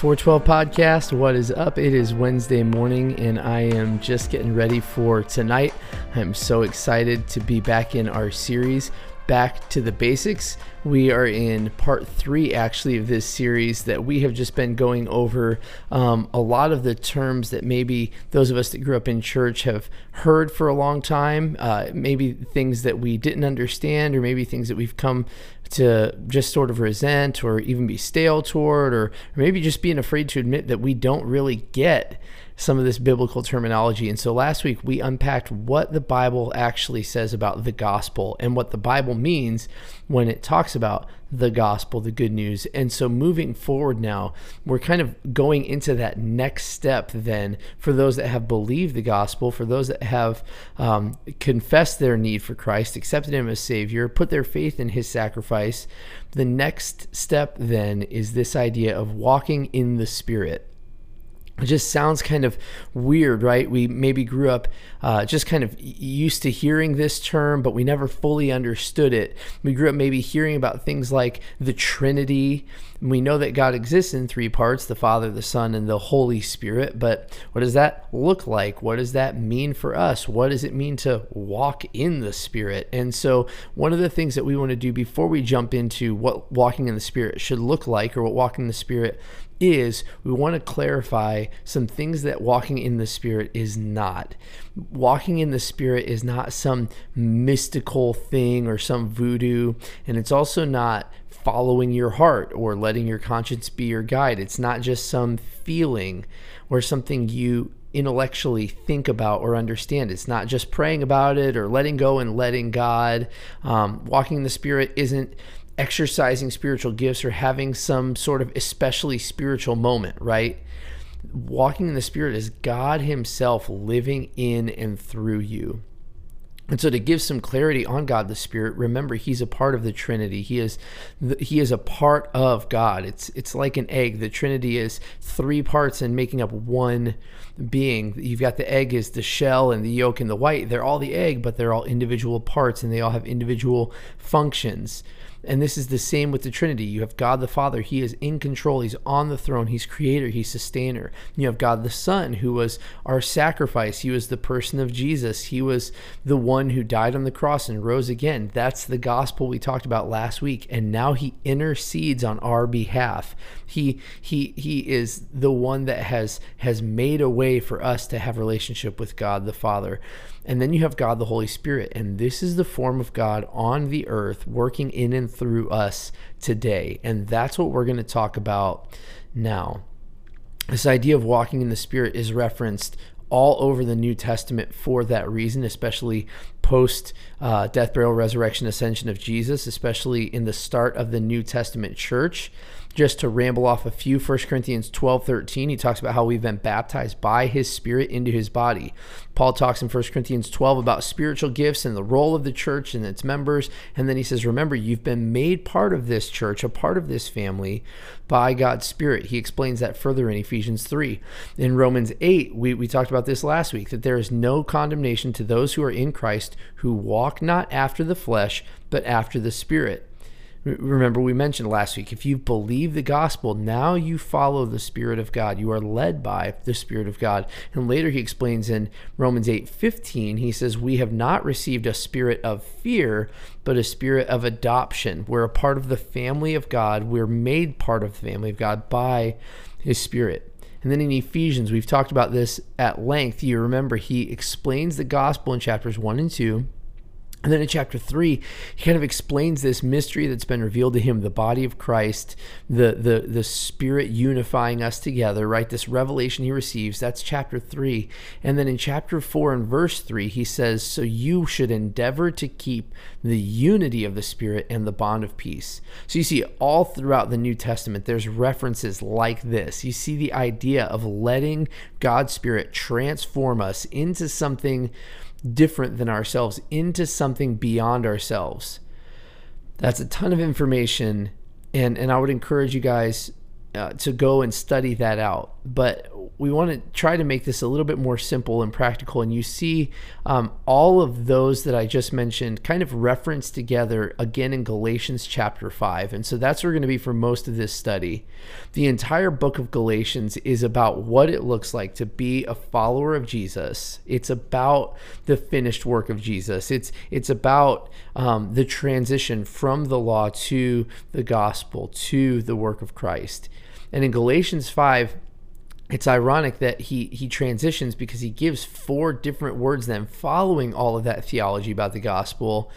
412 podcast. What is up? It is Wednesday morning, and I am just getting ready for tonight. I'm so excited to be back in our series, Back to the Basics. We are in part three, actually, of this series that we have just been going over um, a lot of the terms that maybe those of us that grew up in church have heard for a long time. Uh, maybe things that we didn't understand, or maybe things that we've come to just sort of resent or even be stale toward, or, or maybe just being afraid to admit that we don't really get some of this biblical terminology. And so last week we unpacked what the Bible actually says about the gospel and what the Bible means when it talks about the gospel, the good news. And so moving forward now, we're kind of going into that next step then for those that have believed the gospel, for those that have um, confessed their need for Christ, accepted Him as Savior, put their faith in His sacrifice. The next step then is this idea of walking in the Spirit it just sounds kind of weird, right? We maybe grew up uh, just kind of used to hearing this term, but we never fully understood it. We grew up maybe hearing about things like the Trinity. We know that God exists in three parts the Father, the Son, and the Holy Spirit. But what does that look like? What does that mean for us? What does it mean to walk in the Spirit? And so, one of the things that we want to do before we jump into what walking in the Spirit should look like or what walking in the Spirit is we want to clarify some things that walking in the Spirit is not. Walking in the Spirit is not some mystical thing or some voodoo, and it's also not following your heart or letting your conscience be your guide. It's not just some feeling or something you intellectually think about or understand. It's not just praying about it or letting go and letting God. Um, walking in the Spirit isn't exercising spiritual gifts or having some sort of especially spiritual moment, right? Walking in the Spirit is God Himself living in and through you. And so to give some clarity on God the Spirit, remember he's a part of the Trinity. He is he is a part of God. It's it's like an egg. The Trinity is three parts and making up one being. You've got the egg is the shell and the yolk and the white. They're all the egg, but they're all individual parts and they all have individual functions. And this is the same with the Trinity. You have God the Father, He is in control, He's on the throne, He's creator, He's sustainer. You have God the Son, who was our sacrifice. He was the person of Jesus, He was the one who died on the cross and rose again. That's the gospel we talked about last week. And now He intercedes on our behalf. He he he is the one that has has made a way for us to have relationship with God the Father. And then you have God the Holy Spirit. And this is the form of God on the earth working in and through us today. And that's what we're going to talk about now. This idea of walking in the Spirit is referenced all over the New Testament for that reason, especially post uh, death, burial, resurrection, ascension of Jesus, especially in the start of the New Testament church just to ramble off a few 1 corinthians 12 13 he talks about how we've been baptized by his spirit into his body. Paul talks in 1 corinthians 12 about spiritual gifts and the role of the church and its members. And then he says remember you've been made part of this church a part of this family by god's spirit. He explains that further in ephesians 3 in romans 8 we, we talked about this last week that there is no condemnation to those who are in christ who walk not after the flesh but after the spirit Remember, we mentioned last week if you believe the gospel, now you follow the Spirit of God. You are led by the Spirit of God. And later he explains in Romans 8 15, he says, We have not received a spirit of fear, but a spirit of adoption. We're a part of the family of God. We're made part of the family of God by his Spirit. And then in Ephesians, we've talked about this at length. You remember, he explains the gospel in chapters 1 and 2 and then in chapter three, he kind of explains this mystery that's been revealed to him, the body of Christ, the the the Spirit unifying us together, right? This revelation he receives, that's chapter three. And then in chapter four and verse three, he says, So you should endeavor to keep the unity of the Spirit and the bond of peace. So you see all throughout the New Testament, there's references like this. You see the idea of letting God's Spirit transform us into something different than ourselves into something beyond ourselves. That's a ton of information and and I would encourage you guys uh, to go and study that out. But we want to try to make this a little bit more simple and practical. And you see um, all of those that I just mentioned kind of referenced together again in Galatians chapter 5. And so that's where we're going to be for most of this study. The entire book of Galatians is about what it looks like to be a follower of Jesus. It's about the finished work of Jesus. It's it's about um, the transition from the law to the gospel to the work of Christ. And in Galatians 5, it's ironic that he he transitions because he gives four different words then following all of that theology about the gospel.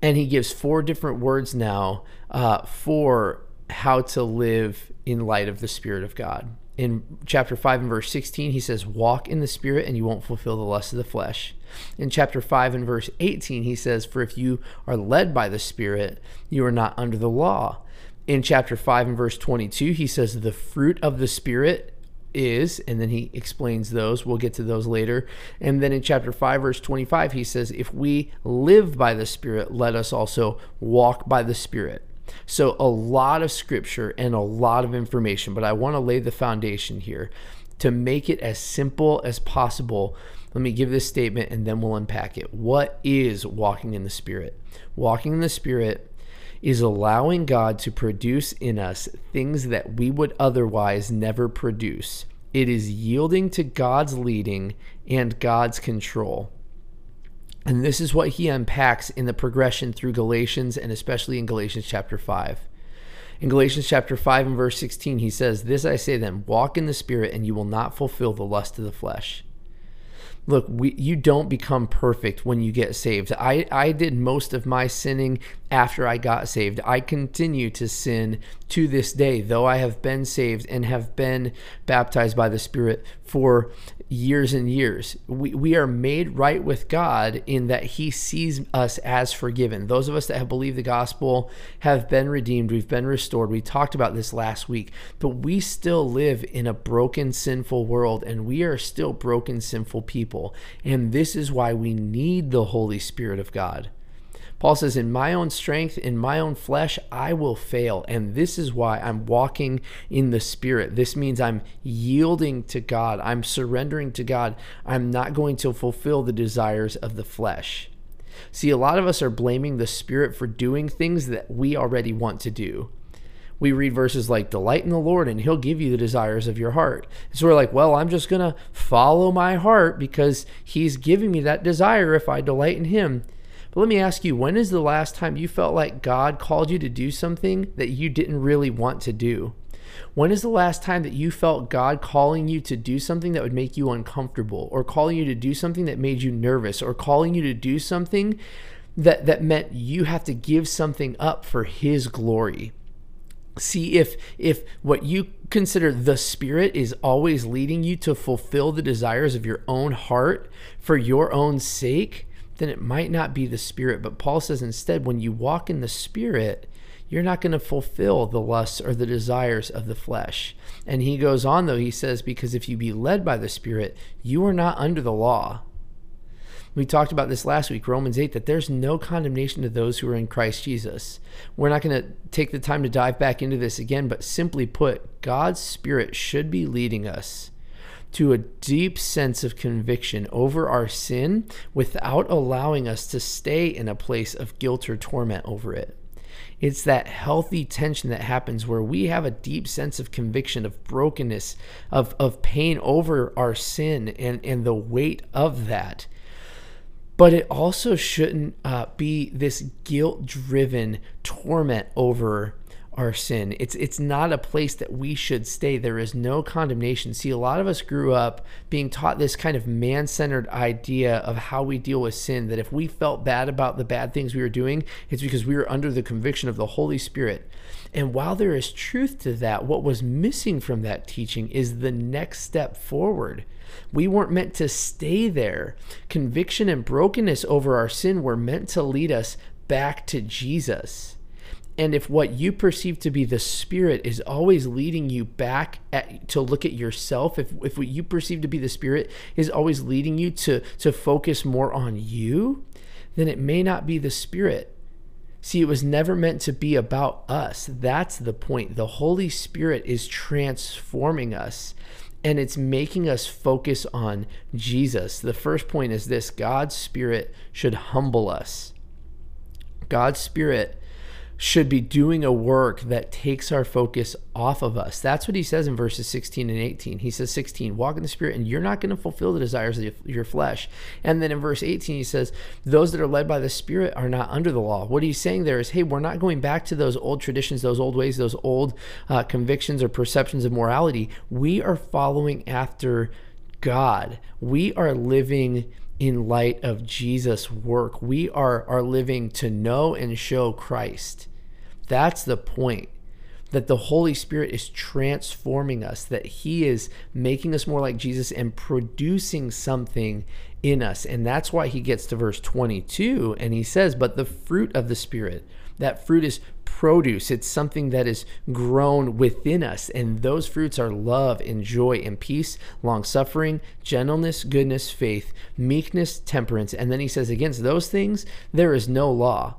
And he gives four different words now uh, for how to live in light of the spirit of god. In chapter 5 and verse 16 he says walk in the spirit and you won't fulfill the lust of the flesh. In chapter 5 and verse 18 he says for if you are led by the spirit you are not under the law in chapter 5 and verse 22, he says, The fruit of the Spirit is, and then he explains those. We'll get to those later. And then in chapter 5, verse 25, he says, If we live by the Spirit, let us also walk by the Spirit. So, a lot of scripture and a lot of information, but I want to lay the foundation here to make it as simple as possible. Let me give this statement and then we'll unpack it. What is walking in the Spirit? Walking in the Spirit is allowing God to produce in us things that we would otherwise never produce. It is yielding to God's leading and God's control. And this is what he unpacks in the progression through Galatians and especially in Galatians chapter 5. In Galatians chapter 5 and verse 16, he says, This I say then, walk in the Spirit, and you will not fulfill the lust of the flesh look we, you don't become perfect when you get saved. I, I did most of my sinning after i got saved. I continue to sin to this day though i have been saved and have been baptized by the spirit for years and years. We, we are made right with God in that He sees us as forgiven. Those of us that have believed the gospel have been redeemed, we've been restored. We talked about this last week, but we still live in a broken, sinful world, and we are still broken, sinful people. And this is why we need the Holy Spirit of God. Paul says, In my own strength, in my own flesh, I will fail. And this is why I'm walking in the Spirit. This means I'm yielding to God, I'm surrendering to God. I'm not going to fulfill the desires of the flesh. See, a lot of us are blaming the Spirit for doing things that we already want to do we read verses like delight in the lord and he'll give you the desires of your heart so we're like well i'm just going to follow my heart because he's giving me that desire if i delight in him but let me ask you, when is the last time you felt like God called you to do something that you didn't really want to do? When is the last time that you felt God calling you to do something that would make you uncomfortable, or calling you to do something that made you nervous, or calling you to do something that, that meant you have to give something up for His glory? See if if what you consider the spirit is always leading you to fulfill the desires of your own heart for your own sake, then it might not be the Spirit. But Paul says instead, when you walk in the Spirit, you're not going to fulfill the lusts or the desires of the flesh. And he goes on, though, he says, because if you be led by the Spirit, you are not under the law. We talked about this last week, Romans 8, that there's no condemnation to those who are in Christ Jesus. We're not going to take the time to dive back into this again, but simply put, God's Spirit should be leading us to a deep sense of conviction over our sin without allowing us to stay in a place of guilt or torment over it. It's that healthy tension that happens where we have a deep sense of conviction, of brokenness, of, of pain over our sin and, and the weight of that. But it also shouldn't uh, be this guilt driven torment over our sin. It's it's not a place that we should stay. There is no condemnation. See, a lot of us grew up being taught this kind of man-centered idea of how we deal with sin that if we felt bad about the bad things we were doing, it's because we were under the conviction of the Holy Spirit. And while there is truth to that, what was missing from that teaching is the next step forward. We weren't meant to stay there. Conviction and brokenness over our sin were meant to lead us back to Jesus. And if what you perceive to be the spirit is always leading you back at, to look at yourself, if, if what you perceive to be the spirit is always leading you to, to focus more on you, then it may not be the spirit. See, it was never meant to be about us. That's the point. The Holy Spirit is transforming us and it's making us focus on Jesus. The first point is this God's Spirit should humble us. God's Spirit should be doing a work that takes our focus off of us. That's what he says in verses 16 and 18. He says, 16, walk in the Spirit, and you're not going to fulfill the desires of your flesh. And then in verse 18, he says, those that are led by the Spirit are not under the law. What he's saying there is, hey, we're not going back to those old traditions, those old ways, those old uh, convictions or perceptions of morality. We are following after God. We are living in light of Jesus' work. We are, are living to know and show Christ. That's the point. That the Holy Spirit is transforming us, that He is making us more like Jesus and producing something in us. And that's why He gets to verse 22 and He says, But the fruit of the Spirit, that fruit is produce. It's something that is grown within us. And those fruits are love and joy and peace, long suffering, gentleness, goodness, faith, meekness, temperance. And then he says, Against those things, there is no law.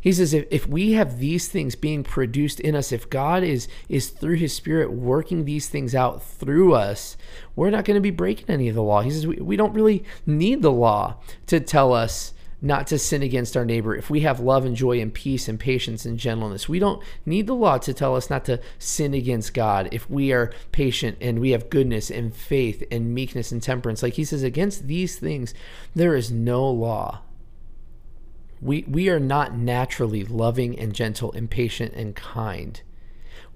He says, if, if we have these things being produced in us, if God is is through his spirit working these things out through us, we're not going to be breaking any of the law. He says we, we don't really need the law to tell us not to sin against our neighbor, if we have love and joy and peace and patience and gentleness, we don't need the law to tell us not to sin against God. If we are patient and we have goodness and faith and meekness and temperance, like he says, against these things, there is no law. We, we are not naturally loving and gentle and patient and kind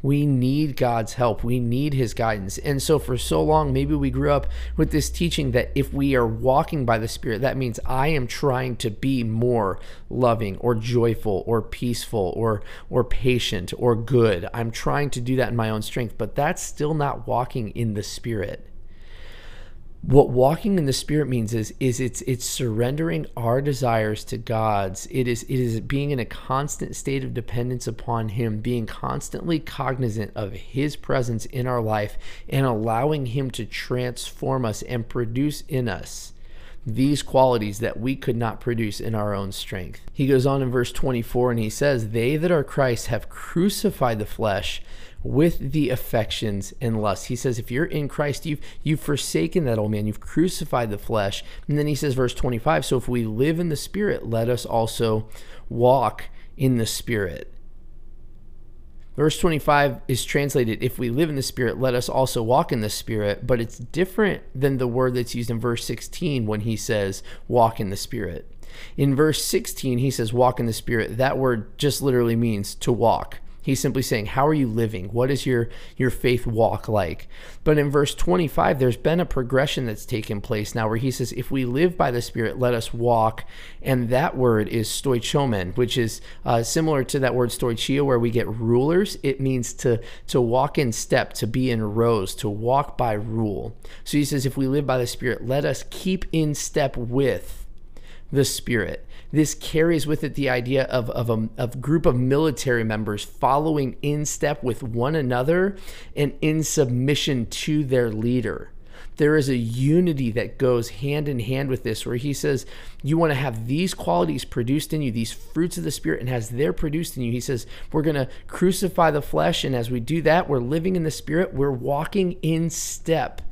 we need God's help. We need his guidance. And so for so long, maybe we grew up with this teaching that if we are walking by the Spirit, that means I am trying to be more loving or joyful or peaceful or or patient or good. I'm trying to do that in my own strength, but that's still not walking in the Spirit what walking in the spirit means is is it's it's surrendering our desires to god's. It is it is being in a constant state of dependence upon him being constantly cognizant of his presence in our life and allowing him to transform us and produce in us these qualities that we could not produce in our own strength. He goes on in verse 24 and he says, They that are Christ have crucified the flesh with the affections and lusts. He says, if you're in Christ, you've you've forsaken that old man, you've crucified the flesh. And then he says, verse 25, so if we live in the spirit, let us also walk in the spirit. Verse 25 is translated, if we live in the Spirit, let us also walk in the Spirit. But it's different than the word that's used in verse 16 when he says, walk in the Spirit. In verse 16, he says, walk in the Spirit. That word just literally means to walk. He's simply saying, How are you living? What is your, your faith walk like? But in verse 25, there's been a progression that's taken place now where he says, If we live by the Spirit, let us walk. And that word is stoichomen, which is uh, similar to that word stoichio, where we get rulers. It means to, to walk in step, to be in rows, to walk by rule. So he says, If we live by the Spirit, let us keep in step with the Spirit this carries with it the idea of, of a of group of military members following in step with one another and in submission to their leader. There is a unity that goes hand in hand with this, where he says, You want to have these qualities produced in you, these fruits of the Spirit, and as they're produced in you, he says, We're going to crucify the flesh. And as we do that, we're living in the Spirit, we're walking in step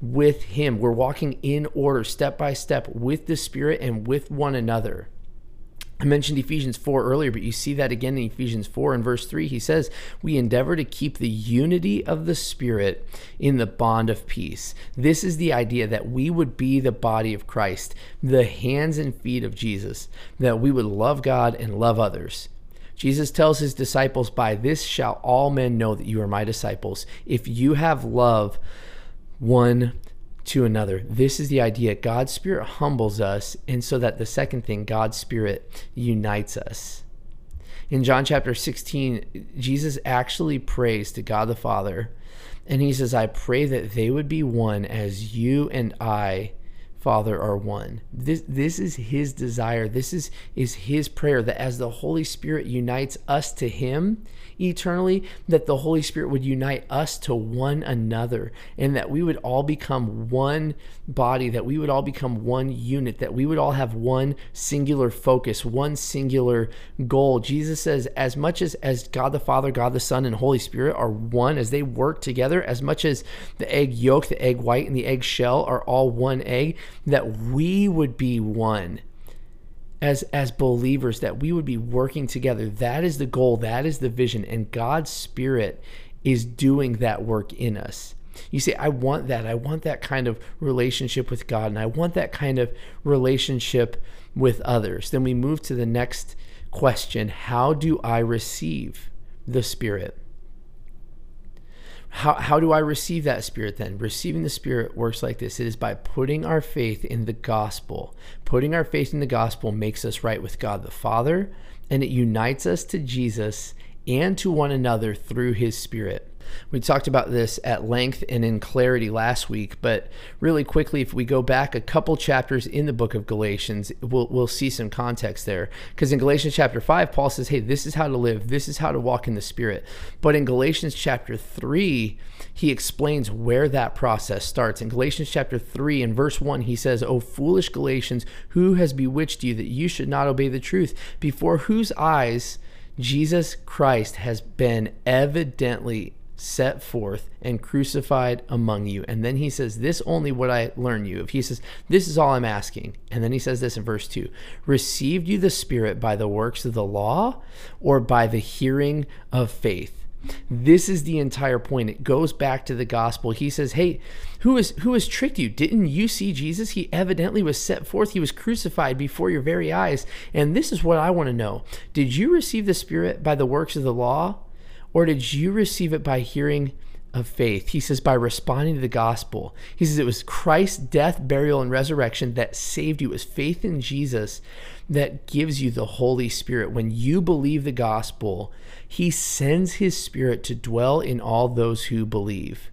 with Him. We're walking in order, step by step, with the Spirit and with one another. I mentioned Ephesians 4 earlier, but you see that again in Ephesians 4 and verse 3. He says, We endeavor to keep the unity of the Spirit in the bond of peace. This is the idea that we would be the body of Christ, the hands and feet of Jesus, that we would love God and love others. Jesus tells his disciples, By this shall all men know that you are my disciples, if you have love one to another. This is the idea. God's Spirit humbles us, and so that the second thing, God's Spirit unites us. In John chapter 16, Jesus actually prays to God the Father, and he says, I pray that they would be one as you and I, Father are one. This this is his desire. This is is his prayer that as the Holy Spirit unites us to him eternally, that the Holy Spirit would unite us to one another and that we would all become one body, that we would all become one unit, that we would all have one singular focus, one singular goal. Jesus says as much as as God the Father, God the Son and Holy Spirit are one as they work together, as much as the egg yolk, the egg white and the egg shell are all one egg, that we would be one as as believers that we would be working together. That is the goal. That is the vision. And god's spirit is doing that work in us. You say i want that. I want that kind of relationship with god and i want that kind of relationship with others. Then we move to the next question. How do i receive the spirit how, how do I receive that spirit then? Receiving the spirit works like this it is by putting our faith in the gospel. Putting our faith in the gospel makes us right with God the Father, and it unites us to Jesus and to one another through his spirit. We talked about this at length and in clarity last week, but really quickly, if we go back a couple chapters in the book of Galatians, we'll, we'll see some context there. Because in Galatians chapter 5, Paul says, hey, this is how to live, this is how to walk in the Spirit. But in Galatians chapter 3, he explains where that process starts. In Galatians chapter 3, in verse 1, he says, O foolish Galatians, who has bewitched you that you should not obey the truth, before whose eyes Jesus Christ has been evidently set forth and crucified among you. And then he says, This only would I learn you. If he says, This is all I'm asking. And then he says this in verse 2 Received you the Spirit by the works of the law or by the hearing of faith? This is the entire point. It goes back to the gospel. He says, "Hey, who is who has tricked you? Didn't you see Jesus? He evidently was set forth. He was crucified before your very eyes. And this is what I want to know. Did you receive the Spirit by the works of the law or did you receive it by hearing of faith? He says, by responding to the gospel. He says, it was Christ's death, burial, and resurrection that saved you. It was faith in Jesus that gives you the Holy Spirit. When you believe the gospel, He sends His Spirit to dwell in all those who believe.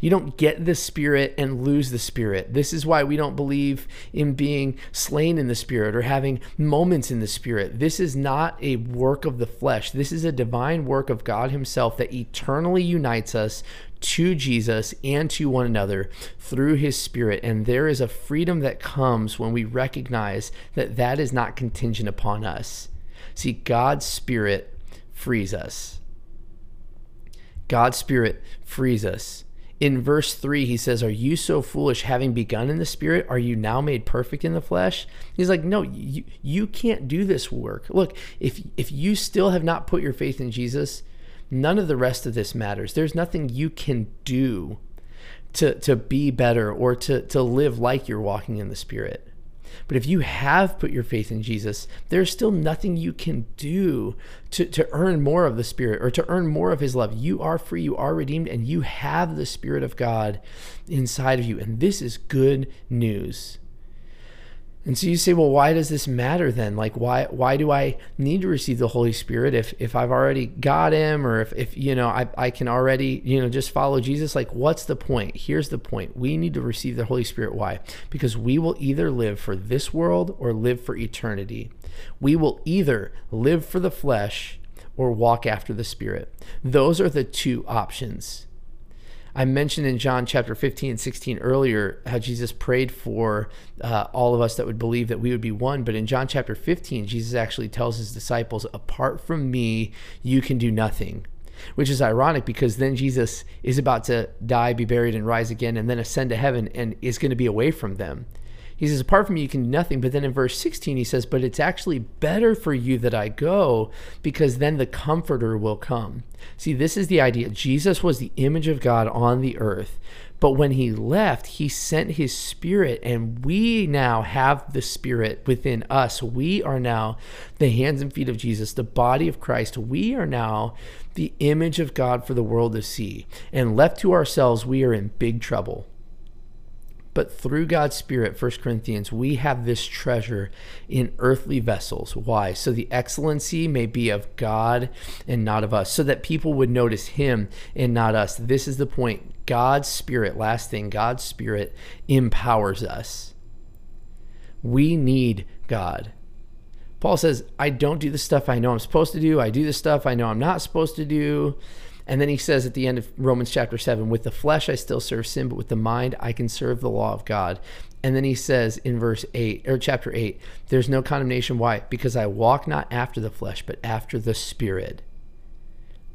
You don't get the Spirit and lose the Spirit. This is why we don't believe in being slain in the Spirit or having moments in the Spirit. This is not a work of the flesh. This is a divine work of God Himself that eternally unites us to Jesus and to one another through his spirit and there is a freedom that comes when we recognize that that is not contingent upon us see God's spirit frees us God's spirit frees us in verse 3 he says are you so foolish having begun in the spirit are you now made perfect in the flesh? He's like no you, you can't do this work. Look if if you still have not put your faith in jesus none of the rest of this matters. There's nothing you can do to to be better or to to live like you're walking in the spirit but if you have put your faith in Jesus, there's still nothing you can do to, to earn more of the Spirit or to earn more of His love. You are free, you are redeemed, and you have the Spirit of God inside of you. And this is good news. And so you say, well, why does this matter then? Like, why why do I need to receive the Holy Spirit if if I've already got Him, or if if you know I I can already you know just follow Jesus? Like, what's the point? Here's the point: we need to receive the Holy Spirit. Why? Because we will either live for this world or live for eternity. We will either live for the flesh or walk after the Spirit. Those are the two options. I mentioned in John chapter 15 and 16 earlier how Jesus prayed for uh, all of us that would believe that we would be one. But in John chapter 15, Jesus actually tells his disciples, Apart from me, you can do nothing. Which is ironic because then Jesus is about to die, be buried, and rise again, and then ascend to heaven and is going to be away from them. He says, Apart from me, you can do nothing. But then in verse 16, he says, But it's actually better for you that I go because then the Comforter will come. See, this is the idea. Jesus was the image of God on the earth. But when he left, he sent his spirit, and we now have the spirit within us. We are now the hands and feet of Jesus, the body of Christ. We are now the image of God for the world to see. And left to ourselves, we are in big trouble. But through God's Spirit, 1 Corinthians, we have this treasure in earthly vessels. Why? So the excellency may be of God and not of us, so that people would notice Him and not us. This is the point. God's Spirit, last thing, God's Spirit empowers us. We need God. Paul says, I don't do the stuff I know I'm supposed to do. I do the stuff I know I'm not supposed to do. And then he says at the end of Romans chapter 7, with the flesh I still serve sin, but with the mind I can serve the law of God. And then he says in verse 8 or chapter 8, there's no condemnation. Why? Because I walk not after the flesh, but after the spirit.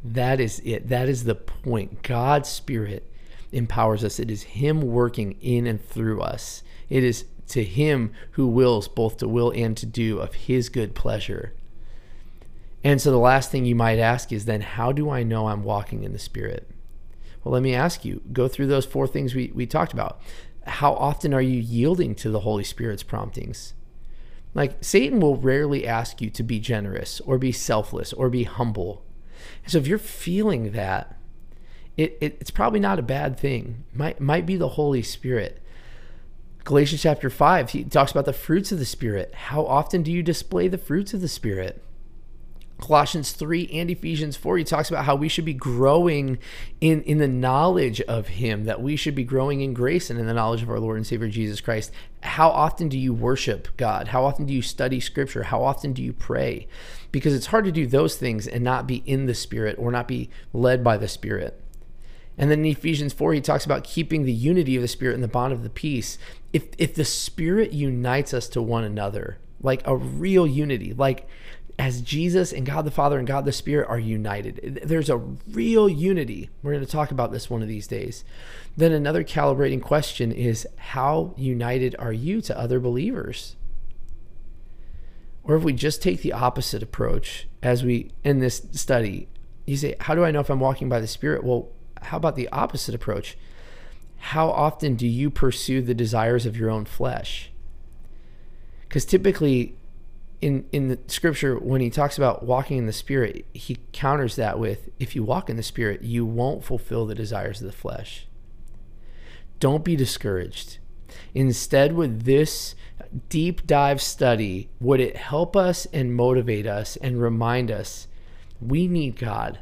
That is it. That is the point. God's spirit empowers us. It is him working in and through us. It is to him who wills both to will and to do of his good pleasure. And so the last thing you might ask is then, how do I know I'm walking in the Spirit? Well, let me ask you go through those four things we, we talked about. How often are you yielding to the Holy Spirit's promptings? Like, Satan will rarely ask you to be generous or be selfless or be humble. so, if you're feeling that, it, it, it's probably not a bad thing. Might, might be the Holy Spirit. Galatians chapter 5, he talks about the fruits of the Spirit. How often do you display the fruits of the Spirit? Colossians 3 and Ephesians 4, he talks about how we should be growing in, in the knowledge of him, that we should be growing in grace and in the knowledge of our Lord and Savior Jesus Christ. How often do you worship God? How often do you study scripture? How often do you pray? Because it's hard to do those things and not be in the Spirit or not be led by the Spirit. And then in Ephesians 4, he talks about keeping the unity of the Spirit and the bond of the peace. If, if the Spirit unites us to one another, like a real unity, like as Jesus and God the Father and God the Spirit are united. There's a real unity. We're going to talk about this one of these days. Then another calibrating question is how united are you to other believers? Or if we just take the opposite approach as we in this study, you say, How do I know if I'm walking by the Spirit? Well, how about the opposite approach? How often do you pursue the desires of your own flesh? Because typically, in in the scripture when he talks about walking in the spirit he counters that with if you walk in the spirit you won't fulfill the desires of the flesh. Don't be discouraged. Instead with this deep dive study would it help us and motivate us and remind us we need god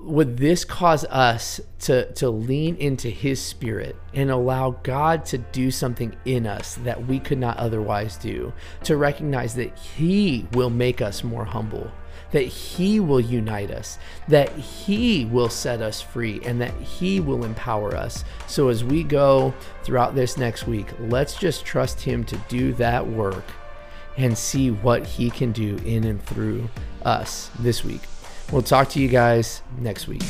would this cause us to to lean into his spirit and allow God to do something in us that we could not otherwise do to recognize that he will make us more humble that he will unite us that he will set us free and that he will empower us? So as we go throughout this next week let's just trust him to do that work and see what he can do in and through us this week We'll talk to you guys next week.